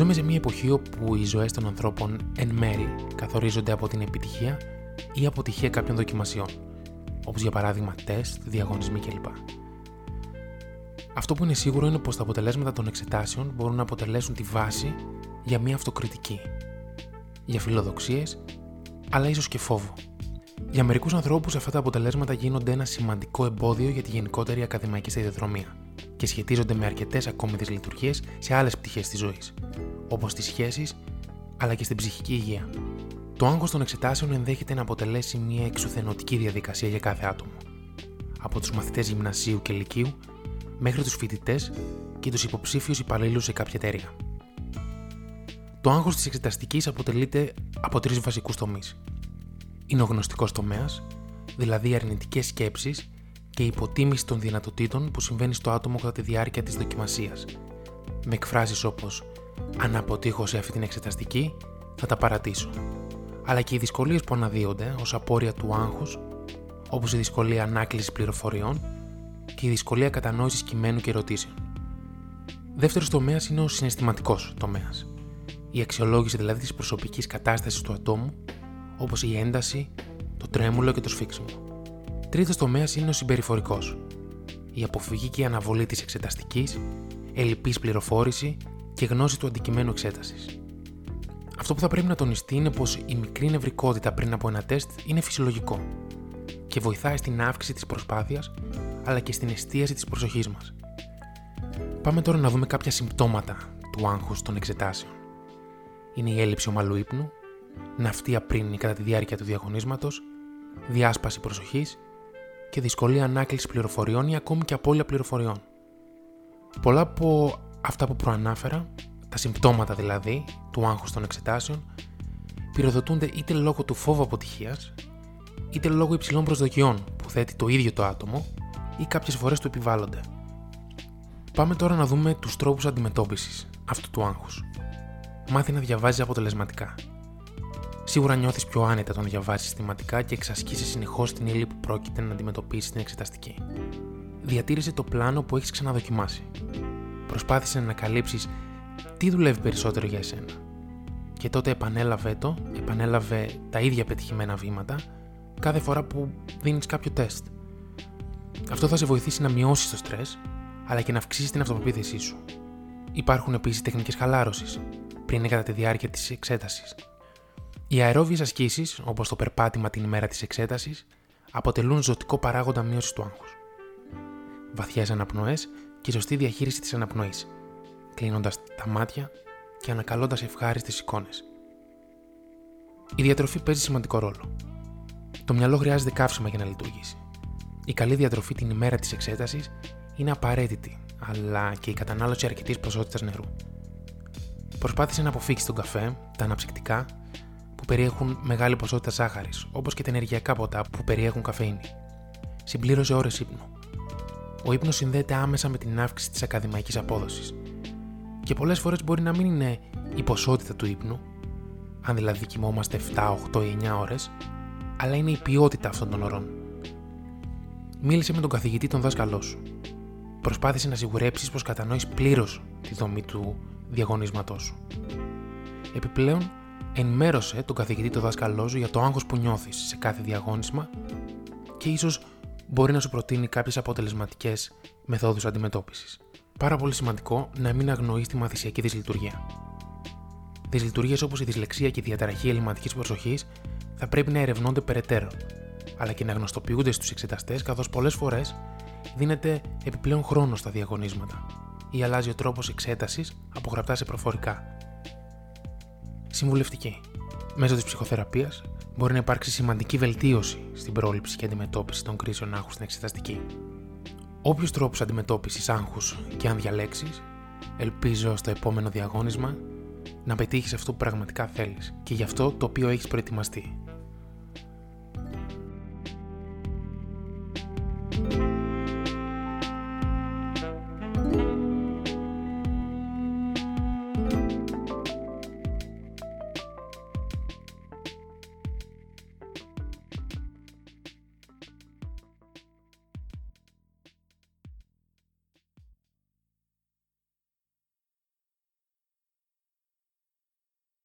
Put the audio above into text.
Ζούμε σε μια εποχή όπου οι ζωές των ανθρώπων εν μέρη καθορίζονται από την επιτυχία ή αποτυχία κάποιων δοκιμασιών, όπως για παράδειγμα τεστ, διαγωνισμοί κλπ. Αυτό που είναι σίγουρο είναι πως τα αποτελέσματα των εξετάσεων μπορούν να αποτελέσουν τη βάση για μια αυτοκριτική, για φιλοδοξίες, αλλά ίσως και φόβο. Για μερικούς ανθρώπους αυτά τα αποτελέσματα γίνονται ένα σημαντικό εμπόδιο για τη γενικότερη ακαδημαϊκή σταδιοδρομία και σχετίζονται με αρκετές ακόμη δυσλειτουργίε σε άλλες πτυχές της ζωής, όπως τις σχέσεις αλλά και στην ψυχική υγεία. Το άγχος των εξετάσεων ενδέχεται να αποτελέσει μια εξουθενωτική διαδικασία για κάθε άτομο. Από τους μαθητές γυμνασίου και λυκείου μέχρι τους φοιτητές και τους υποψήφιους υπαλλήλους σε κάποια εταιρεία. Το άγχος της εξεταστικής αποτελείται από τρεις βασικούς τομείς. Είναι ο γνωστικός τομέας, δηλαδή αρνητικές σκέψεις και υποτίμηση των δυνατοτήτων που συμβαίνει στο άτομο κατά τη διάρκεια της δοκιμασίας, με εκφράσεις όπως Αν αποτύχω σε αυτή την εξεταστική, θα τα παρατήσω. Αλλά και οι δυσκολίες που αναδύονται ως απόρρια του άγχους, όπως η δυσκολία ανάκλησης πληροφοριών και η δυσκολία κατανόησης κειμένου και ερωτήσεων. Δεύτερος τομέας είναι ο συναισθηματικός τομέας. Η αξιολόγηση δηλαδή της προσωπικής κατάστασης του ατόμου, όπως η ένταση, το τρέμουλο και το σφίξιμο. Τρίτος τομέας είναι ο συμπεριφορικός. Η αποφυγή και η αναβολή της εξεταστικής, ελλειπής πληροφόρηση και γνώση του αντικειμένου εξέτασης. Αυτό που θα πρέπει να τονιστεί είναι πως η μικρή νευρικότητα πριν από ένα τεστ είναι φυσιολογικό και βοηθάει στην αύξηση της προσπάθειας αλλά και στην εστίαση της προσοχής μας. Πάμε τώρα να δούμε κάποια συμπτώματα του άγχους των εξετάσεων. Είναι η έλλειψη ομαλού ύπνου, ναυτία πριν ή κατά τη διάρκεια του διαγωνίσματος, διάσπαση προσοχής και δυσκολία ανάκλησης πληροφοριών ή ακόμη και απώλεια πληροφοριών. Πολλά από αυτά που προανάφερα, τα συμπτώματα δηλαδή του άγχους των εξετάσεων, πυροδοτούνται είτε λόγω του φόβου αποτυχίας, είτε λόγω υψηλών προσδοκιών που θέτει το ίδιο το άτομο ή κάποιες φορές του επιβάλλονται. Πάμε τώρα να δούμε τους τρόπους αντιμετώπισης αυτού του άγχους. Μάθει να διαβάζει αποτελεσματικά. Σίγουρα νιώθεις πιο άνετα όταν διαβάζει συστηματικά και εξασκήσεις συνεχώς την ύλη που πρόκειται να αντιμετωπίσει στην εξεταστική. Διατήρησε το πλάνο που έχεις ξαναδοκιμάσει. Προσπάθησε να ανακαλύψεις τι δουλεύει περισσότερο για εσένα. Και τότε επανέλαβε το, επανέλαβε τα ίδια πετυχημένα βήματα κάθε φορά που δίνεις κάποιο τεστ. Αυτό θα σε βοηθήσει να μειώσεις το στρες, αλλά και να αυξήσεις την αυτοπεποίθησή σου. Υπάρχουν επίσης τεχνικές χαλάρωσης πριν κατά τη διάρκεια της εξέτασης. Οι αερόβιες ασκήσεις, όπως το περπάτημα την ημέρα της εξέτασης, αποτελούν ζωτικό παράγοντα μείωσης του άγχους. Βαθιές αναπνοές και σωστή διαχείριση της αναπνοής, κλείνοντας τα μάτια και ανακαλώντας ευχάριστες εικόνες. Η διατροφή παίζει σημαντικό ρόλο. Το μυαλό χρειάζεται καύσιμα για να λειτουργήσει. Η καλή διατροφή την ημέρα της εξέτασης είναι απαραίτητη, αλλά και η κατανάλωση αρκετής ποσότητας νερού. Προσπάθησε να αποφύγεις τον καφέ, τα αναψυκτικά που περιέχουν μεγάλη ποσότητα ζάχαρη, όπως και τα ενεργειακά ποτά που περιέχουν καφέινη. Συμπλήρωσε ώρες ύπνου. Ο ύπνος συνδέεται άμεσα με την αύξηση της ακαδημαϊκής απόδοσης. Και πολλές φορές μπορεί να μην είναι η ποσότητα του ύπνου, αν δηλαδή κοιμόμαστε 7, 8 ή 9 ώρες, αλλά είναι η ποιότητα αυτών των ωρών. Μίλησε με τον καθηγητή τον δάσκαλός σου. Προσπάθησε να σιγουρέψεις πως κατανοείς πλήρως τη δομή του διαγωνίσματός σου. Επιπλέον, ενημέρωσε τον καθηγητή τον δάσκαλό σου για το άγχος που νιώθεις σε κάθε διαγώνισμα και ίσως μπορεί να σου προτείνει κάποιες αποτελεσματικές μεθόδους αντιμετώπισης. Πάρα πολύ σημαντικό να μην αγνοείς τη μαθησιακή δυσλειτουργία. Δυσλειτουργίες όπως η δυσλεξία και η διαταραχή ελληματικής προσοχής θα πρέπει να ερευνώνται περαιτέρω, αλλά και να γνωστοποιούνται στους εξεταστές καθώς πολλές φορές δίνεται επιπλέον χρόνος στα διαγωνίσματα ή αλλάζει ο τρόπος εξέτασης από γραπτά σε προφορικά. Συμβουλευτική. Μέσω της ψυχοθεραπείας μπορεί να υπάρξει σημαντική βελτίωση στην πρόληψη και αντιμετώπιση των κρίσεων άγχους στην εξεταστική. Όποιου τρόπου αντιμετώπισης άγχους και αν διαλέξεις, ελπίζω στο επόμενο διαγώνισμα να πετύχεις αυτό που πραγματικά θέλεις και γι' αυτό το οποίο έχεις προετοιμαστεί.